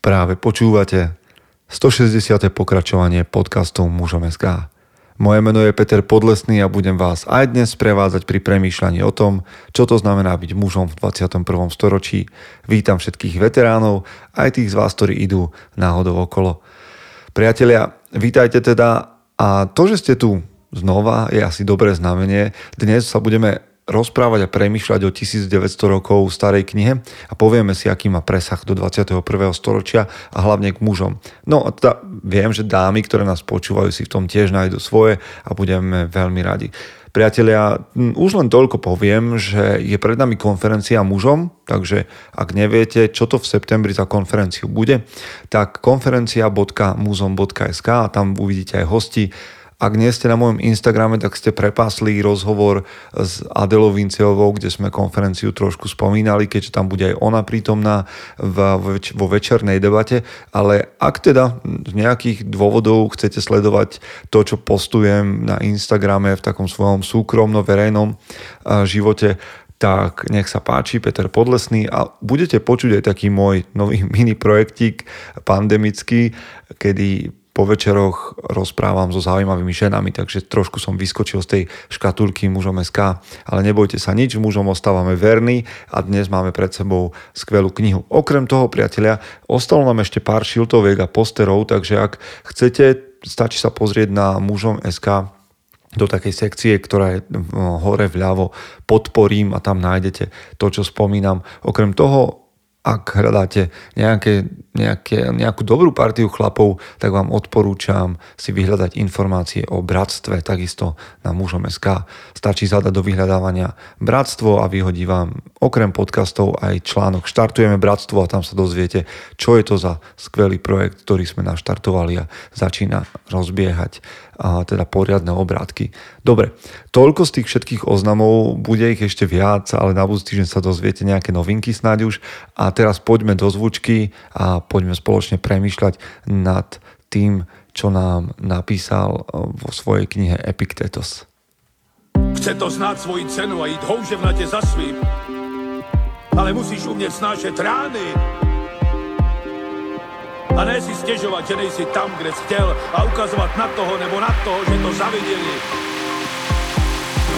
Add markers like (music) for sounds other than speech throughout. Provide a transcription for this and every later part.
Práve počúvate 160. pokračovanie podcastov Mužom. Moje meno je Peter Podlesný a budem vás aj dnes prevádzať pri premýšľaní o tom, čo to znamená byť mužom v 21. storočí. Vítam všetkých veteránov, aj tých z vás, ktorí idú náhodou okolo. Priatelia, vítajte teda a to, že ste tu znova, je asi dobré znamenie. Dnes sa budeme rozprávať a premyšľať o 1900 rokov starej knihe a povieme si, aký má presah do 21. storočia a hlavne k mužom. No a teda viem, že dámy, ktoré nás počúvajú, si v tom tiež nájdu svoje a budeme veľmi radi. Priatelia, už len toľko poviem, že je pred nami konferencia mužom, takže ak neviete, čo to v septembri za konferenciu bude, tak konferencia.muzom.sk a tam uvidíte aj hosti, ak nie ste na mojom Instagrame, tak ste prepasli rozhovor s Adelou Vinceovou, kde sme konferenciu trošku spomínali, keďže tam bude aj ona prítomná vo večernej debate. Ale ak teda z nejakých dôvodov chcete sledovať to, čo postujem na Instagrame v takom svojom súkromno-verejnom živote, tak nech sa páči, Peter Podlesný a budete počuť aj taký môj nový (laughs) mini projektík pandemický, kedy po večeroch rozprávam so zaujímavými ženami, takže trošku som vyskočil z tej škatulky mužom SK, ale nebojte sa nič, mužom ostávame verní a dnes máme pred sebou skvelú knihu. Okrem toho, priatelia, ostalo nám ešte pár šiltoviek a posterov, takže ak chcete, stačí sa pozrieť na mužom SK do takej sekcie, ktorá je hore vľavo, podporím a tam nájdete to, čo spomínam. Okrem toho ak hľadáte nejaké, nejaké, nejakú dobrú partiu chlapov, tak vám odporúčam si vyhľadať informácie o bratstve, takisto na mužom SK. Stačí zadať do vyhľadávania bratstvo a vyhodí vám okrem podcastov aj článok Štartujeme bratstvo a tam sa dozviete, čo je to za skvelý projekt, ktorý sme naštartovali a začína rozbiehať a teda poriadne obrátky. Dobre, toľko z tých všetkých oznamov, bude ich ešte viac, ale na budúci týždeň sa dozviete nejaké novinky snáď už. A teraz poďme do zvučky a poďme spoločne premýšľať nad tým, čo nám napísal vo svojej knihe Epictetus. Chce to znáť svoji cenu a ísť houževnate za svým. Ale musíš umieť snášať rány a ne si stěžovat, že nejsi tam, kde jsi chtěl a ukazovat na toho nebo na toho, že to zaviděli.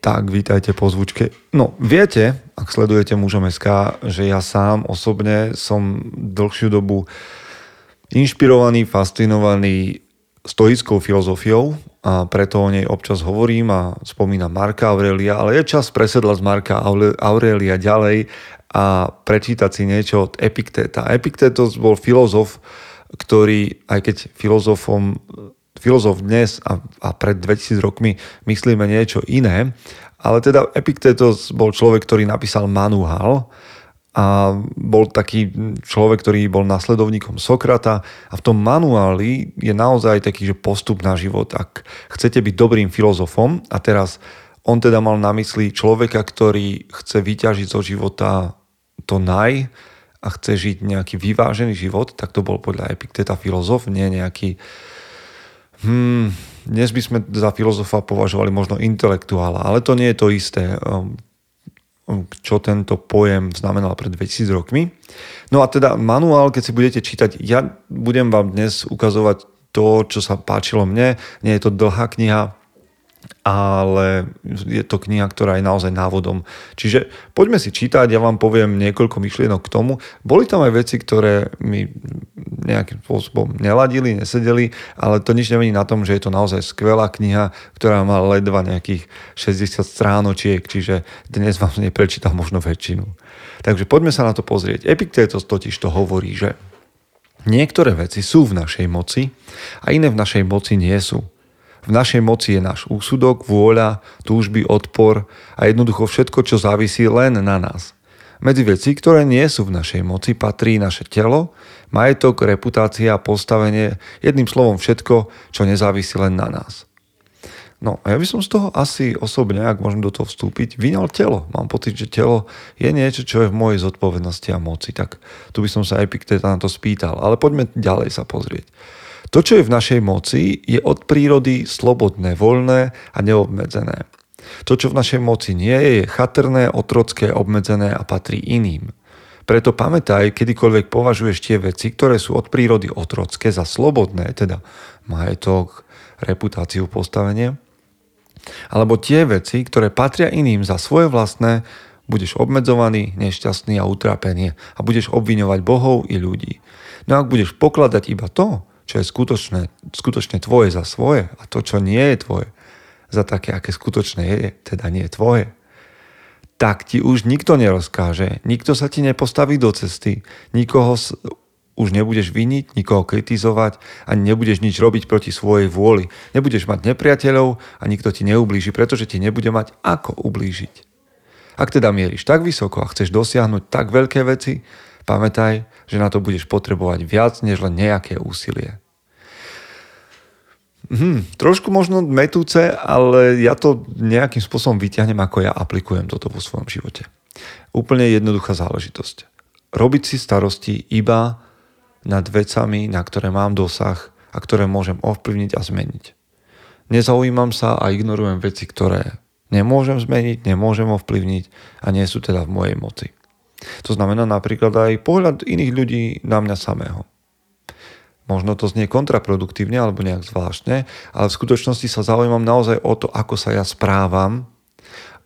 Tak, vítajte po zvučke. No, viete, ak sledujete mužom SK, že ja sám osobne som dlhšiu dobu inšpirovaný, fascinovaný stoickou filozofiou a preto o nej občas hovorím a spomínam Marka Aurelia, ale je čas presedla z Marka Aurelia ďalej a prečítať si niečo od Epikteta. Epiktetos bol filozof, ktorý, aj keď filozofom filozof dnes a, a pred 2000 rokmi myslíme niečo iné, ale teda Epictetus bol človek, ktorý napísal manuál a bol taký človek, ktorý bol nasledovníkom Sokrata a v tom manuáli je naozaj taký, že postup na život. Ak chcete byť dobrým filozofom a teraz on teda mal na mysli človeka, ktorý chce vyťažiť zo života to naj a chce žiť nejaký vyvážený život, tak to bol podľa Epikteta filozof, nie nejaký hmm, dnes by sme za filozofa považovali možno intelektuála, ale to nie je to isté, um, um, čo tento pojem znamenal pred 2000 rokmi. No a teda manuál, keď si budete čítať, ja budem vám dnes ukazovať to, čo sa páčilo mne. Nie je to dlhá kniha, ale je to kniha, ktorá je naozaj návodom. Čiže poďme si čítať, ja vám poviem niekoľko myšlienok k tomu. Boli tam aj veci, ktoré mi nejakým spôsobom neladili, nesedeli, ale to nič nemení na tom, že je to naozaj skvelá kniha, ktorá má ledva nejakých 60 stránočiek, čiže dnes vám neprečítam možno väčšinu. Takže poďme sa na to pozrieť. Epiktetos totiž to hovorí, že niektoré veci sú v našej moci a iné v našej moci nie sú. V našej moci je náš úsudok, vôľa, túžby, odpor a jednoducho všetko, čo závisí len na nás. Medzi veci, ktoré nie sú v našej moci, patrí naše telo, majetok, reputácia a postavenie, jedným slovom všetko, čo nezávisí len na nás. No a ja by som z toho asi osobne, ak môžem do toho vstúpiť, vyňal telo. Mám pocit, že telo je niečo, čo je v mojej zodpovednosti a moci. Tak tu by som sa Epikteta na to spýtal. Ale poďme ďalej sa pozrieť. To, čo je v našej moci, je od prírody slobodné, voľné a neobmedzené. To, čo v našej moci nie je, je chatrné, otrocké, obmedzené a patrí iným. Preto pamätaj, kedykoľvek považuješ tie veci, ktoré sú od prírody otrocké za slobodné, teda majetok, reputáciu, postavenie, alebo tie veci, ktoré patria iným za svoje vlastné, budeš obmedzovaný, nešťastný a utrápený a budeš obviňovať bohov i ľudí. No ak budeš pokladať iba to, čo je skutočné, skutočne tvoje za svoje a to, čo nie je tvoje, za také, aké skutočné je, teda nie je tvoje, tak ti už nikto nerozkáže, nikto sa ti nepostaví do cesty, nikoho už nebudeš viniť, nikoho kritizovať a nebudeš nič robiť proti svojej vôli. Nebudeš mať nepriateľov a nikto ti neublíži, pretože ti nebude mať ako ublížiť. Ak teda mieríš tak vysoko a chceš dosiahnuť tak veľké veci, pamätaj, že na to budeš potrebovať viac než len nejaké úsilie. Hmm, trošku možno metúce, ale ja to nejakým spôsobom vyťahnem, ako ja aplikujem toto vo svojom živote. Úplne jednoduchá záležitosť. Robiť si starosti iba nad vecami, na ktoré mám dosah a ktoré môžem ovplyvniť a zmeniť. Nezaujímam sa a ignorujem veci, ktoré nemôžem zmeniť, nemôžem ovplyvniť a nie sú teda v mojej moci. To znamená napríklad aj pohľad iných ľudí na mňa samého. Možno to znie kontraproduktívne alebo nejak zvláštne, ale v skutočnosti sa zaujímam naozaj o to, ako sa ja správam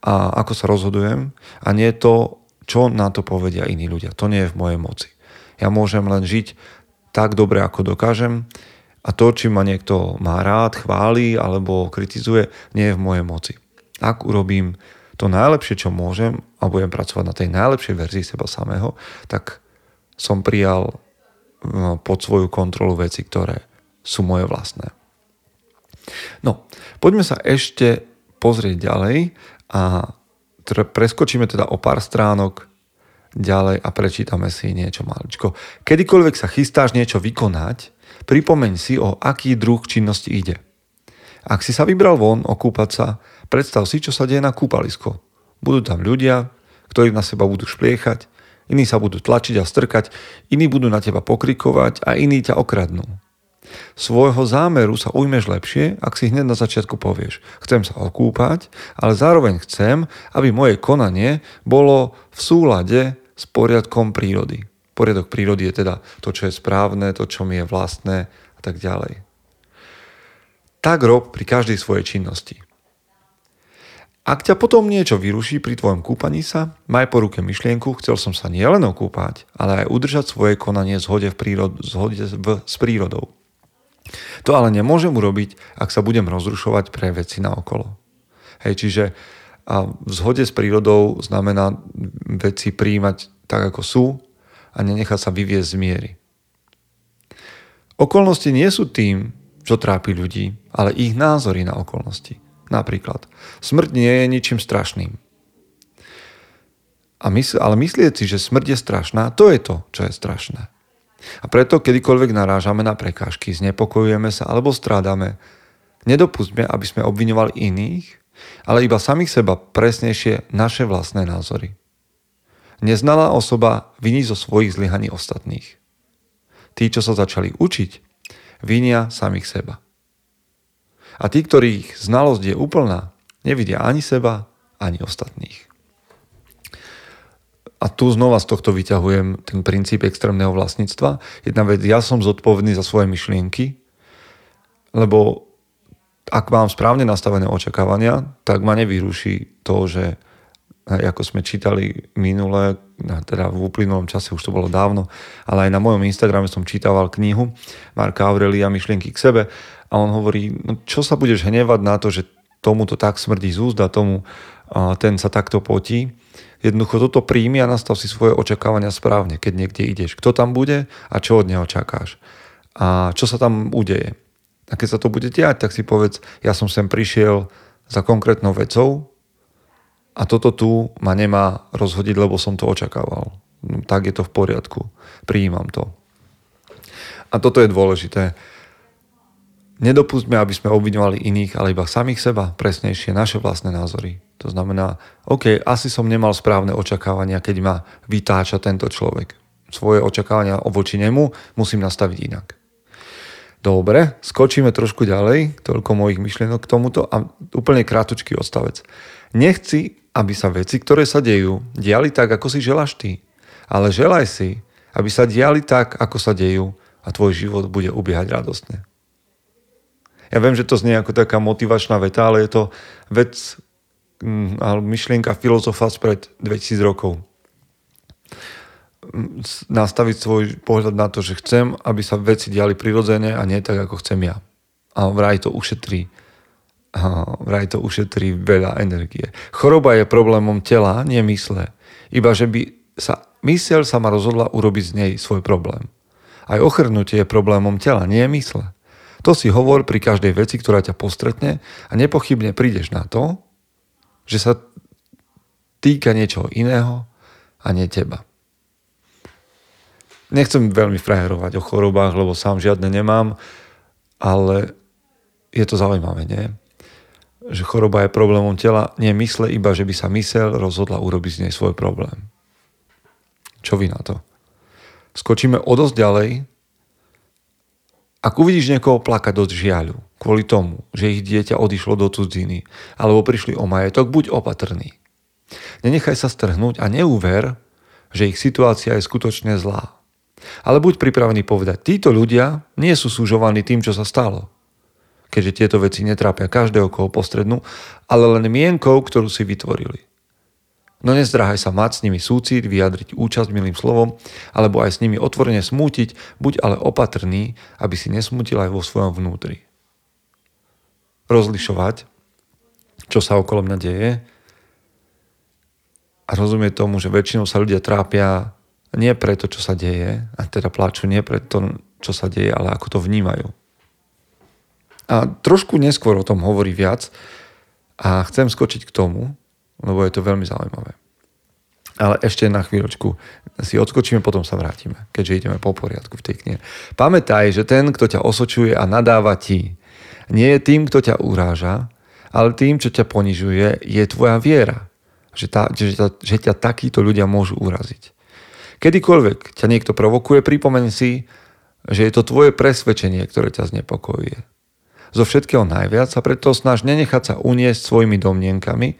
a ako sa rozhodujem a nie to, čo na to povedia iní ľudia. To nie je v mojej moci. Ja môžem len žiť tak dobre, ako dokážem a to, či ma niekto má rád, chváli alebo kritizuje, nie je v mojej moci. Ak urobím to najlepšie, čo môžem a budem pracovať na tej najlepšej verzii seba samého, tak som prijal no, pod svoju kontrolu veci, ktoré sú moje vlastné. No, poďme sa ešte pozrieť ďalej a preskočíme teda o pár stránok ďalej a prečítame si niečo maličko. Kedykoľvek sa chystáš niečo vykonať, pripomeň si, o aký druh činnosti ide. Ak si sa vybral von okúpať sa, predstav si, čo sa deje na kúpalisko. Budú tam ľudia, ktorí na seba budú špliechať, iní sa budú tlačiť a strkať, iní budú na teba pokrikovať a iní ťa okradnú. Svojho zámeru sa ujmeš lepšie, ak si hneď na začiatku povieš, chcem sa okúpať, ale zároveň chcem, aby moje konanie bolo v súlade s poriadkom prírody. Poriadok prírody je teda to, čo je správne, to, čo mi je vlastné a tak ďalej. Tak rob pri každej svojej činnosti. Ak ťa potom niečo vyruší pri tvojom kúpaní sa, maj po ruke myšlienku, chcel som sa nielen okúpať, ale aj udržať svoje konanie v zhode, v prírod, zhode v, s prírodou. To ale nemôžem urobiť, ak sa budem rozrušovať pre veci na okolo. Hej, čiže a v zhode s prírodou znamená veci príjmať tak, ako sú a nenechať sa vyviezť z miery. Okolnosti nie sú tým, čo trápi ľudí, ale ich názory na okolnosti. Napríklad, smrť nie je ničím strašným. A mysl, ale myslieť si, že smrť je strašná, to je to, čo je strašné. A preto, kedykoľvek narážame na prekážky, znepokojujeme sa alebo strádame, nedopustme, aby sme obviňovali iných ale iba samých seba presnejšie naše vlastné názory. Neznalá osoba viní zo svojich zlyhaní ostatných. Tí, čo sa začali učiť, vinia samých seba. A tí, ktorých znalosť je úplná, nevidia ani seba, ani ostatných. A tu znova z tohto vyťahujem ten princíp extrémneho vlastníctva. Jedna vec, ja som zodpovedný za svoje myšlienky, lebo ak mám správne nastavené očakávania, tak ma nevyruší to, že ako sme čítali minule, teda v uplynulom čase, už to bolo dávno, ale aj na mojom Instagrame som čítaval knihu Marka Aurelia Myšlienky k sebe a on hovorí, no čo sa budeš hnevať na to, že tomu to tak smrdí z a tomu ten sa takto potí. Jednoducho toto príjmi a nastav si svoje očakávania správne, keď niekde ideš. Kto tam bude a čo od neho čakáš. A čo sa tam udeje. A keď sa to bude diať, tak si povedz, ja som sem prišiel za konkrétnou vecou a toto tu ma nemá rozhodiť, lebo som to očakával. No, tak je to v poriadku. Prijímam to. A toto je dôležité. Nedopustme, aby sme obviňovali iných, ale iba samých seba, presnejšie naše vlastné názory. To znamená, OK, asi som nemal správne očakávania, keď ma vytáča tento človek. Svoje očakávania voči nemu musím nastaviť inak. Dobre, skočíme trošku ďalej, toľko mojich myšlienok k tomuto a úplne krátučký odstavec. Nechci, aby sa veci, ktoré sa dejú, diali tak, ako si želáš ty. Ale želaj si, aby sa diali tak, ako sa dejú a tvoj život bude ubiehať radostne. Ja viem, že to znie ako taká motivačná veta, ale je to vec, mm, ale myšlienka filozofa spred 2000 rokov. Mm, nastaviť svoj pohľad na to, že chcem, aby sa veci diali prirodzene a nie tak, ako chcem ja. A vraj to ušetrí vraj to ušetrí veľa energie. Choroba je problémom tela, nie mysle. Iba, že by sa mysel sa ma rozhodla urobiť z nej svoj problém. Aj ochrnutie je problémom tela, nie mysle. To si hovor pri každej veci, ktorá ťa postretne a nepochybne prídeš na to, že sa týka niečoho iného a nie teba. Nechcem veľmi frajerovať o chorobách, lebo sám žiadne nemám, ale je to zaujímavé, nie? Že choroba je problémom tela, nie mysle iba, že by sa mysel rozhodla urobiť z nej svoj problém. Čo vy na to? Skočíme o dosť ďalej ak uvidíš niekoho plakať do žiaľu kvôli tomu, že ich dieťa odišlo do cudziny alebo prišli o majetok, buď opatrný. Nenechaj sa strhnúť a neuver, že ich situácia je skutočne zlá. Ale buď pripravený povedať, títo ľudia nie sú súžovaní tým, čo sa stalo. Keďže tieto veci netrápia každého, koho postrednú, ale len mienkou, ktorú si vytvorili. No nezdráhaj sa mať s nimi súcit, vyjadriť účasť milým slovom, alebo aj s nimi otvorene smútiť, buď ale opatrný, aby si nesmútil aj vo svojom vnútri. Rozlišovať, čo sa okolo mňa deje a rozumieť tomu, že väčšinou sa ľudia trápia nie preto, čo sa deje, a teda pláču nie preto, čo sa deje, ale ako to vnímajú. A trošku neskôr o tom hovorí viac a chcem skočiť k tomu, lebo je to veľmi zaujímavé. Ale ešte na chvíľočku si odskočíme, potom sa vrátime, keďže ideme po poriadku v tej knihe. Pamätaj, že ten, kto ťa osočuje a nadáva ti, nie je tým, kto ťa uráža, ale tým, čo ťa ponižuje, je tvoja viera. Že, tá, že, ťa, že ťa takíto ľudia môžu uraziť. Kedykoľvek ťa niekto provokuje, pripomeň si, že je to tvoje presvedčenie, ktoré ťa znepokojuje. Zo všetkého najviac sa preto snaž nenechať sa uniesť svojimi domnienkami,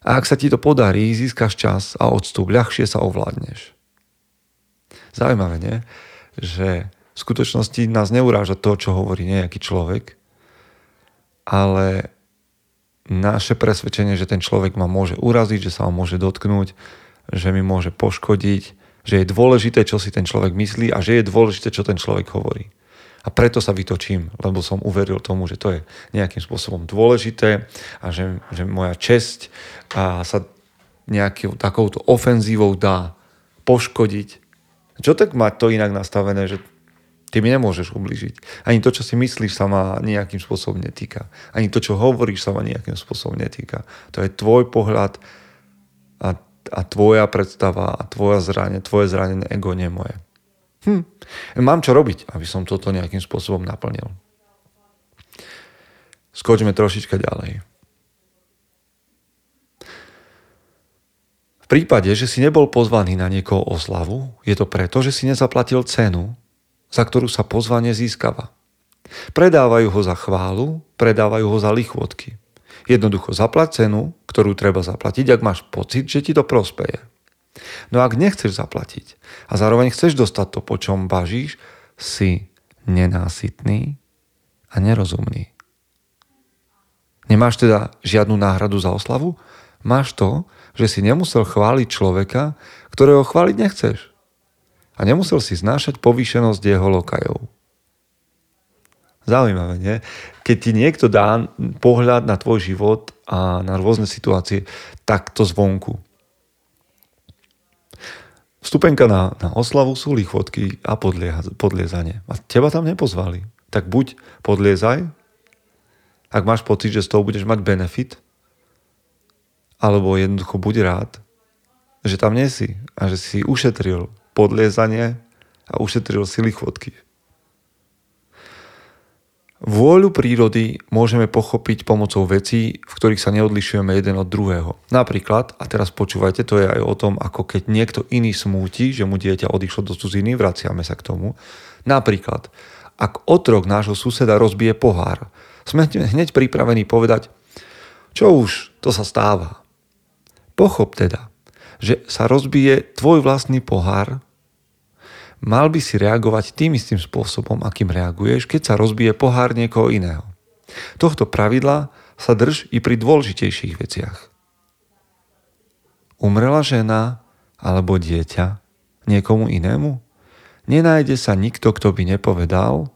a ak sa ti to podarí, získaš čas a odstup, ľahšie sa ovládneš. Zaujímavé, nie? Že v skutočnosti nás neuráža to, čo hovorí nejaký človek, ale naše presvedčenie, že ten človek ma môže uraziť, že sa ho môže dotknúť, že mi môže poškodiť, že je dôležité, čo si ten človek myslí a že je dôležité, čo ten človek hovorí. A preto sa vytočím, lebo som uveril tomu, že to je nejakým spôsobom dôležité a že, že moja česť a sa nejakou takouto ofenzívou dá poškodiť. Čo tak mať to inak nastavené, že ty mi nemôžeš ubližiť. Ani to, čo si myslíš, sa ma nejakým spôsobom netýka. Ani to, čo hovoríš, sa ma nejakým spôsobom netýka. To je tvoj pohľad a, a tvoja predstava a tvoja zranie, tvoje zranené ego, nie moje. Hm. Mám čo robiť, aby som toto nejakým spôsobom naplnil. Skočme trošička ďalej. V prípade, že si nebol pozvaný na niekoho oslavu, je to preto, že si nezaplatil cenu, za ktorú sa pozvanie získava. Predávajú ho za chválu, predávajú ho za lichvotky. Jednoducho zaplať cenu, ktorú treba zaplatiť, ak máš pocit, že ti to prospeje. No ak nechceš zaplatiť a zároveň chceš dostať to, po čom bažíš, si nenásytný a nerozumný. Nemáš teda žiadnu náhradu za oslavu? Máš to, že si nemusel chváliť človeka, ktorého chváliť nechceš. A nemusel si znášať povýšenosť jeho lokajov. Zaujímavé, nie? Keď ti niekto dá pohľad na tvoj život a na rôzne situácie takto zvonku. Vstupenka na, na oslavu sú lichvotky a podlie, podliezanie. A teba tam nepozvali. Tak buď podliezaj, ak máš pocit, že z toho budeš mať benefit, alebo jednoducho buď rád, že tam nie si a že si ušetril podliezanie a ušetril si lichvotky. Vôľu prírody môžeme pochopiť pomocou vecí, v ktorých sa neodlišujeme jeden od druhého. Napríklad, a teraz počúvajte, to je aj o tom, ako keď niekto iný smúti, že mu dieťa odišlo do cudziny, vraciame sa k tomu. Napríklad, ak otrok nášho suseda rozbije pohár, sme hneď pripravení povedať, čo už, to sa stáva. Pochop teda, že sa rozbije tvoj vlastný pohár mal by si reagovať tým istým spôsobom, akým reaguješ, keď sa rozbije pohár niekoho iného. Tohto pravidla sa drž i pri dôležitejších veciach. Umrela žena alebo dieťa niekomu inému? Nenájde sa nikto, kto by nepovedal,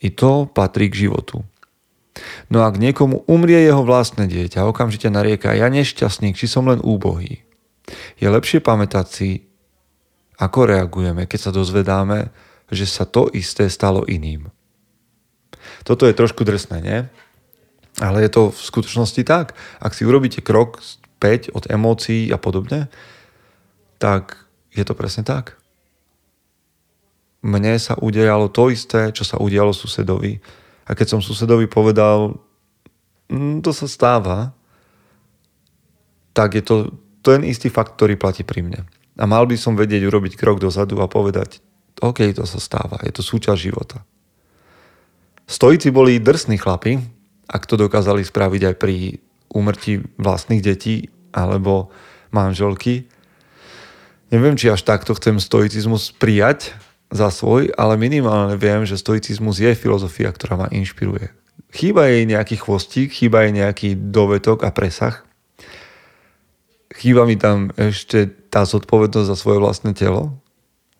i to patrí k životu. No ak niekomu umrie jeho vlastné dieťa, okamžite narieka, ja nešťastník, či som len úbohý. Je lepšie pamätať si, ako reagujeme, keď sa dozvedáme, že sa to isté stalo iným. Toto je trošku drsné, nie? Ale je to v skutočnosti tak. Ak si urobíte krok späť od emócií a podobne, tak je to presne tak. Mne sa udialo to isté, čo sa udialo susedovi. A keď som susedovi povedal, mm, to sa stáva, tak je to ten istý fakt, ktorý platí pri mne. A mal by som vedieť urobiť krok dozadu a povedať, OK, to sa stáva, je to súčasť života. Stojici boli drsní chlapi, ak to dokázali spraviť aj pri úmrtí vlastných detí alebo manželky. Neviem, či až takto chcem stoicizmus prijať za svoj, ale minimálne viem, že stoicizmus je filozofia, ktorá ma inšpiruje. Chýba jej nejaký chvostík, chýba jej nejaký dovetok a presah, chýba mi tam ešte tá zodpovednosť za svoje vlastné telo,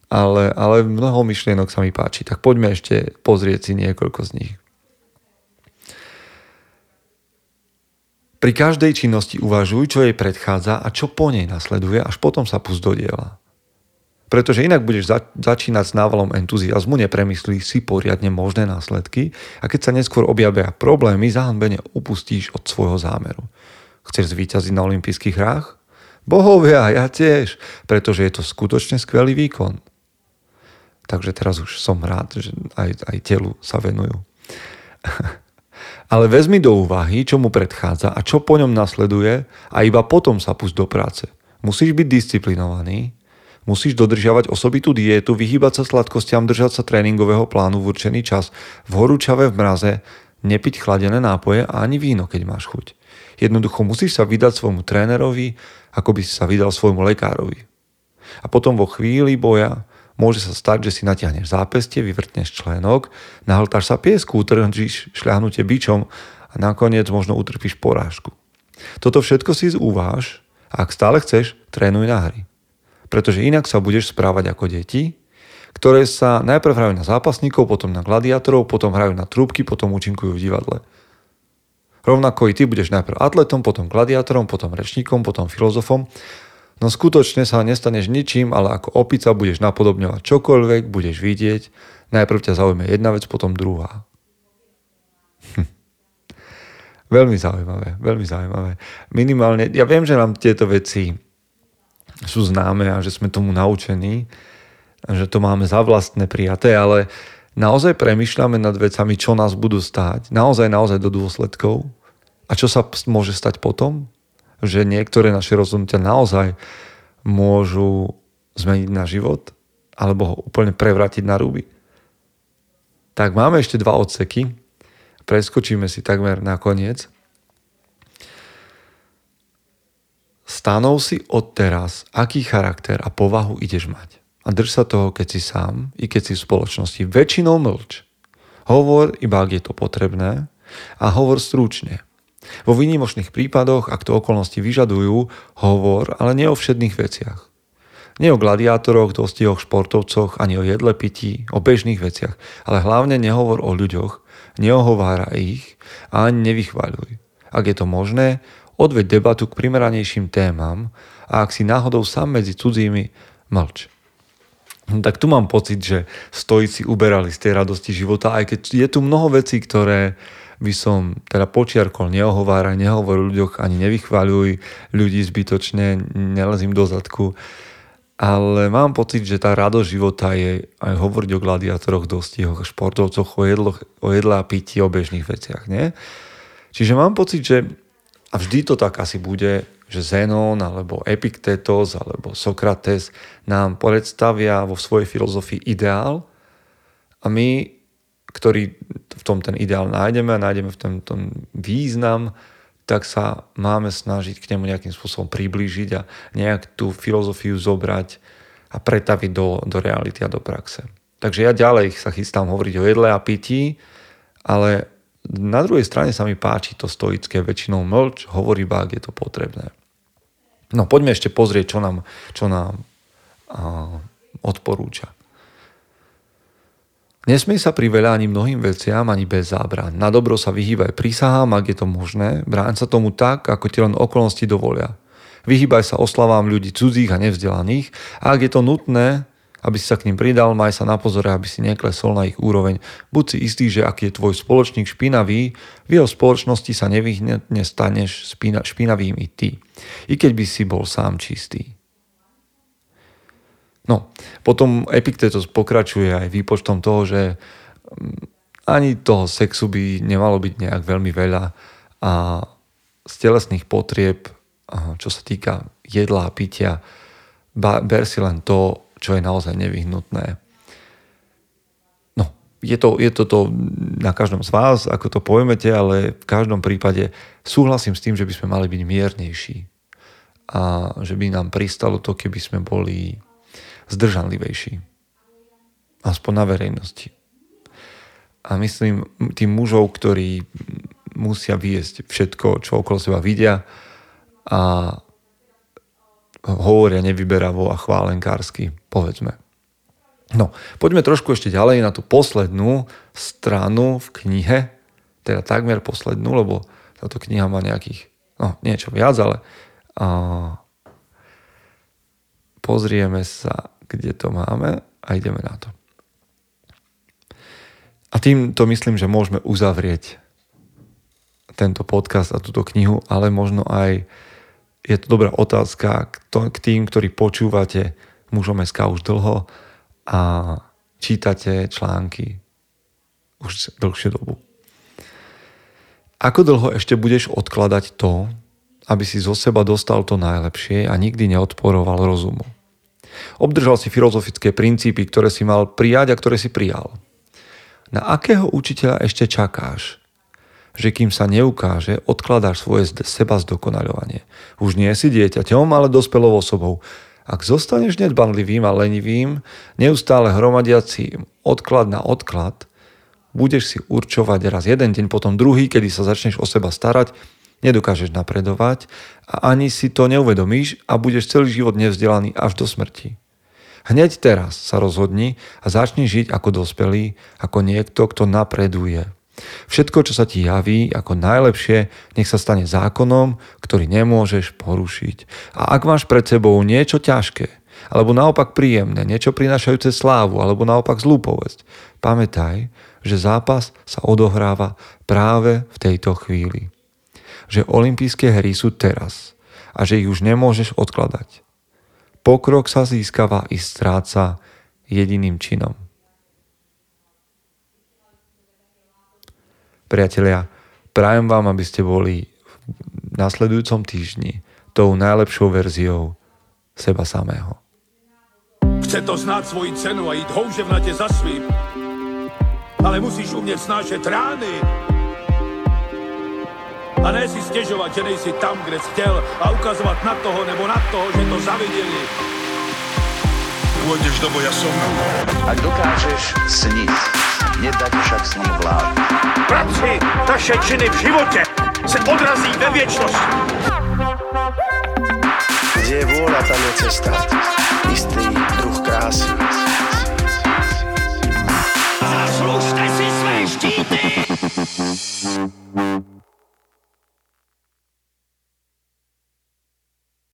ale, ale mnoho myšlienok sa mi páči. Tak poďme ešte pozrieť si niekoľko z nich. Pri každej činnosti uvažuj, čo jej predchádza a čo po nej nasleduje, až potom sa pust do diela. Pretože inak budeš za- začínať s návalom entuziasmu, nepremyslíš si poriadne možné následky a keď sa neskôr objavia problémy, zahanbene upustíš od svojho zámeru. Chceš zvíťaziť na olympijských hrách? Bohovia, ja tiež, pretože je to skutočne skvelý výkon. Takže teraz už som rád, že aj, aj telu sa venujú. (laughs) Ale vezmi do úvahy, čo mu predchádza a čo po ňom nasleduje a iba potom sa pust do práce. Musíš byť disciplinovaný, musíš dodržiavať osobitú dietu, vyhýbať sa sladkostiam, držať sa tréningového plánu v určený čas, v horúčave v mraze, nepiť chladené nápoje a ani víno, keď máš chuť. Jednoducho musíš sa vydať svojmu trénerovi, ako by si sa vydal svojmu lekárovi. A potom vo chvíli boja môže sa stať, že si natiahneš zápestie, vyvrtneš členok, nahltáš sa piesku, utrhneš šľahnutie bičom a nakoniec možno utrpíš porážku. Toto všetko si zúváš a ak stále chceš, trénuj na hry. Pretože inak sa budeš správať ako deti, ktoré sa najprv hrajú na zápasníkov, potom na gladiátorov, potom hrajú na trúbky, potom účinkujú v divadle. Rovnako i ty budeš najprv atletom, potom gladiátorom, potom rečníkom, potom filozofom. No skutočne sa nestaneš ničím, ale ako opica budeš napodobňovať čokoľvek, budeš vidieť. Najprv ťa zaujme jedna vec, potom druhá. Hm. Veľmi zaujímavé, veľmi zaujímavé. Minimálne, ja viem, že nám tieto veci sú známe a že sme tomu naučení, že to máme za vlastné prijaté, ale naozaj premyšľame nad vecami, čo nás budú stáť, naozaj, naozaj do dôsledkov a čo sa môže stať potom? Že niektoré naše rozhodnutia naozaj môžu zmeniť na život alebo ho úplne prevrátiť na ruby. Tak máme ešte dva odseky. Preskočíme si takmer na koniec. Stanov si odteraz, aký charakter a povahu ideš mať. A drž sa toho, keď si sám, i keď si v spoločnosti. Väčšinou mlč. Hovor iba, ak je to potrebné a hovor stručne. Vo výnimočných prípadoch, ak to okolnosti vyžadujú, hovor, ale nie o všetných veciach. Nie o gladiátoroch, dostihoch, športovcoch, ani o jedle pití, o bežných veciach, ale hlavne nehovor o ľuďoch, neohovára ich a ani nevychváľuj. Ak je to možné, odveď debatu k primeranejším témam a ak si náhodou sám medzi cudzími, mlč. No tak tu mám pocit, že stojíci uberali z tej radosti života, aj keď je tu mnoho vecí, ktoré by som teda počiarkol, neohováraj, nehovor ľuďoch, ani nevychváľuj ľudí zbytočne, nelezím do zadku. ale mám pocit, že tá radosť života je aj hovoriť o gladiátoroch, dostihoch, športovcoch, o, jedlo, o jedle a pití, o bežných veciach. Nie? Čiže mám pocit, že a vždy to tak asi bude, že Zenon alebo Epiktetos alebo Sokrates nám predstavia vo svojej filozofii ideál a my, ktorí v tom ten ideál nájdeme a nájdeme v tom ten význam, tak sa máme snažiť k nemu nejakým spôsobom priblížiť a nejak tú filozofiu zobrať a pretaviť do, do reality a do praxe. Takže ja ďalej sa chystám hovoriť o jedle a pití, ale na druhej strane sa mi páči to stoické, väčšinou mlč, hovorí iba, ak je to potrebné. No poďme ešte pozrieť, čo nám, čo nám a, odporúča. Nesmie sa priveľa ani mnohým veciam, ani bez zábran. Na dobro sa vyhýbaj prísahám, ak je to možné, bráň sa tomu tak, ako ti len okolnosti dovolia. Vyhýbaj sa oslavám ľudí cudzích a nevzdelaných a ak je to nutné, aby si sa k ním pridal, maj sa na pozore, aby si neklesol na ich úroveň. Buď si istý, že ak je tvoj spoločník špinavý, v jeho spoločnosti sa nevyhnetne staneš špinavým i ty. I keď by si bol sám čistý. No, potom Epiktetos pokračuje aj výpočtom toho, že mm, ani toho sexu by nemalo byť nejak veľmi veľa a z telesných potrieb, čo sa týka jedla a pitia, ber si len to, čo je naozaj nevyhnutné. No, je to, je to to na každom z vás, ako to pojmete, ale v každom prípade súhlasím s tým, že by sme mali byť miernejší a že by nám pristalo to, keby sme boli zdržanlivejší. Aspoň na verejnosti. A myslím tým mužov, ktorí musia viesť všetko, čo okolo seba vidia a hovoria nevyberavo a chválenkársky, povedzme. No, poďme trošku ešte ďalej na tú poslednú stranu v knihe, teda takmer poslednú, lebo táto kniha má nejakých, no niečo viac, ale a, pozrieme sa kde to máme a ideme na to. A tým to myslím, že môžeme uzavrieť tento podcast a túto knihu, ale možno aj je to dobrá otázka k tým, ktorí počúvate mužom SK už dlho a čítate články už dlhšiu dobu. Ako dlho ešte budeš odkladať to, aby si zo seba dostal to najlepšie a nikdy neodporoval rozumu? Obdržal si filozofické princípy, ktoré si mal prijať a ktoré si prijal. Na akého učiteľa ešte čakáš? Že kým sa neukáže, odkladáš svoje seba zdokonaľovanie. Už nie si dieťaťom, ale dospelou osobou. Ak zostaneš nedbanlivým a lenivým, neustále hromadiaci odklad na odklad, budeš si určovať raz jeden deň, potom druhý, kedy sa začneš o seba starať, nedokážeš napredovať a ani si to neuvedomíš a budeš celý život nevzdelaný až do smrti. Hneď teraz sa rozhodni a začni žiť ako dospelý, ako niekto, kto napreduje. Všetko, čo sa ti javí ako najlepšie, nech sa stane zákonom, ktorý nemôžeš porušiť. A ak máš pred sebou niečo ťažké, alebo naopak príjemné, niečo prinášajúce slávu, alebo naopak zlú povesť, pamätaj, že zápas sa odohráva práve v tejto chvíli že olympijské hry sú teraz a že ich už nemôžeš odkladať. Pokrok sa získava i stráca jediným činom. Priatelia, prajem vám, aby ste boli v nasledujúcom týždni tou najlepšou verziou seba samého. Chce to znáť svoji cenu a ísť houževnate za svým. Ale musíš umieť snášať rány a ne si stěžovat, že nejsi tam, kde jsi chtěl a ukazovat na toho nebo na toho, že to zaviděli. Pôjdeš do boja som. Ak dokážeš sniť, nedať však svým vlád. Práci, taše činy v živote se odrazí ve viečnosť. Kde je vôľa, tam je cesta. Istý druh krásy. Zaslužte si své štíty!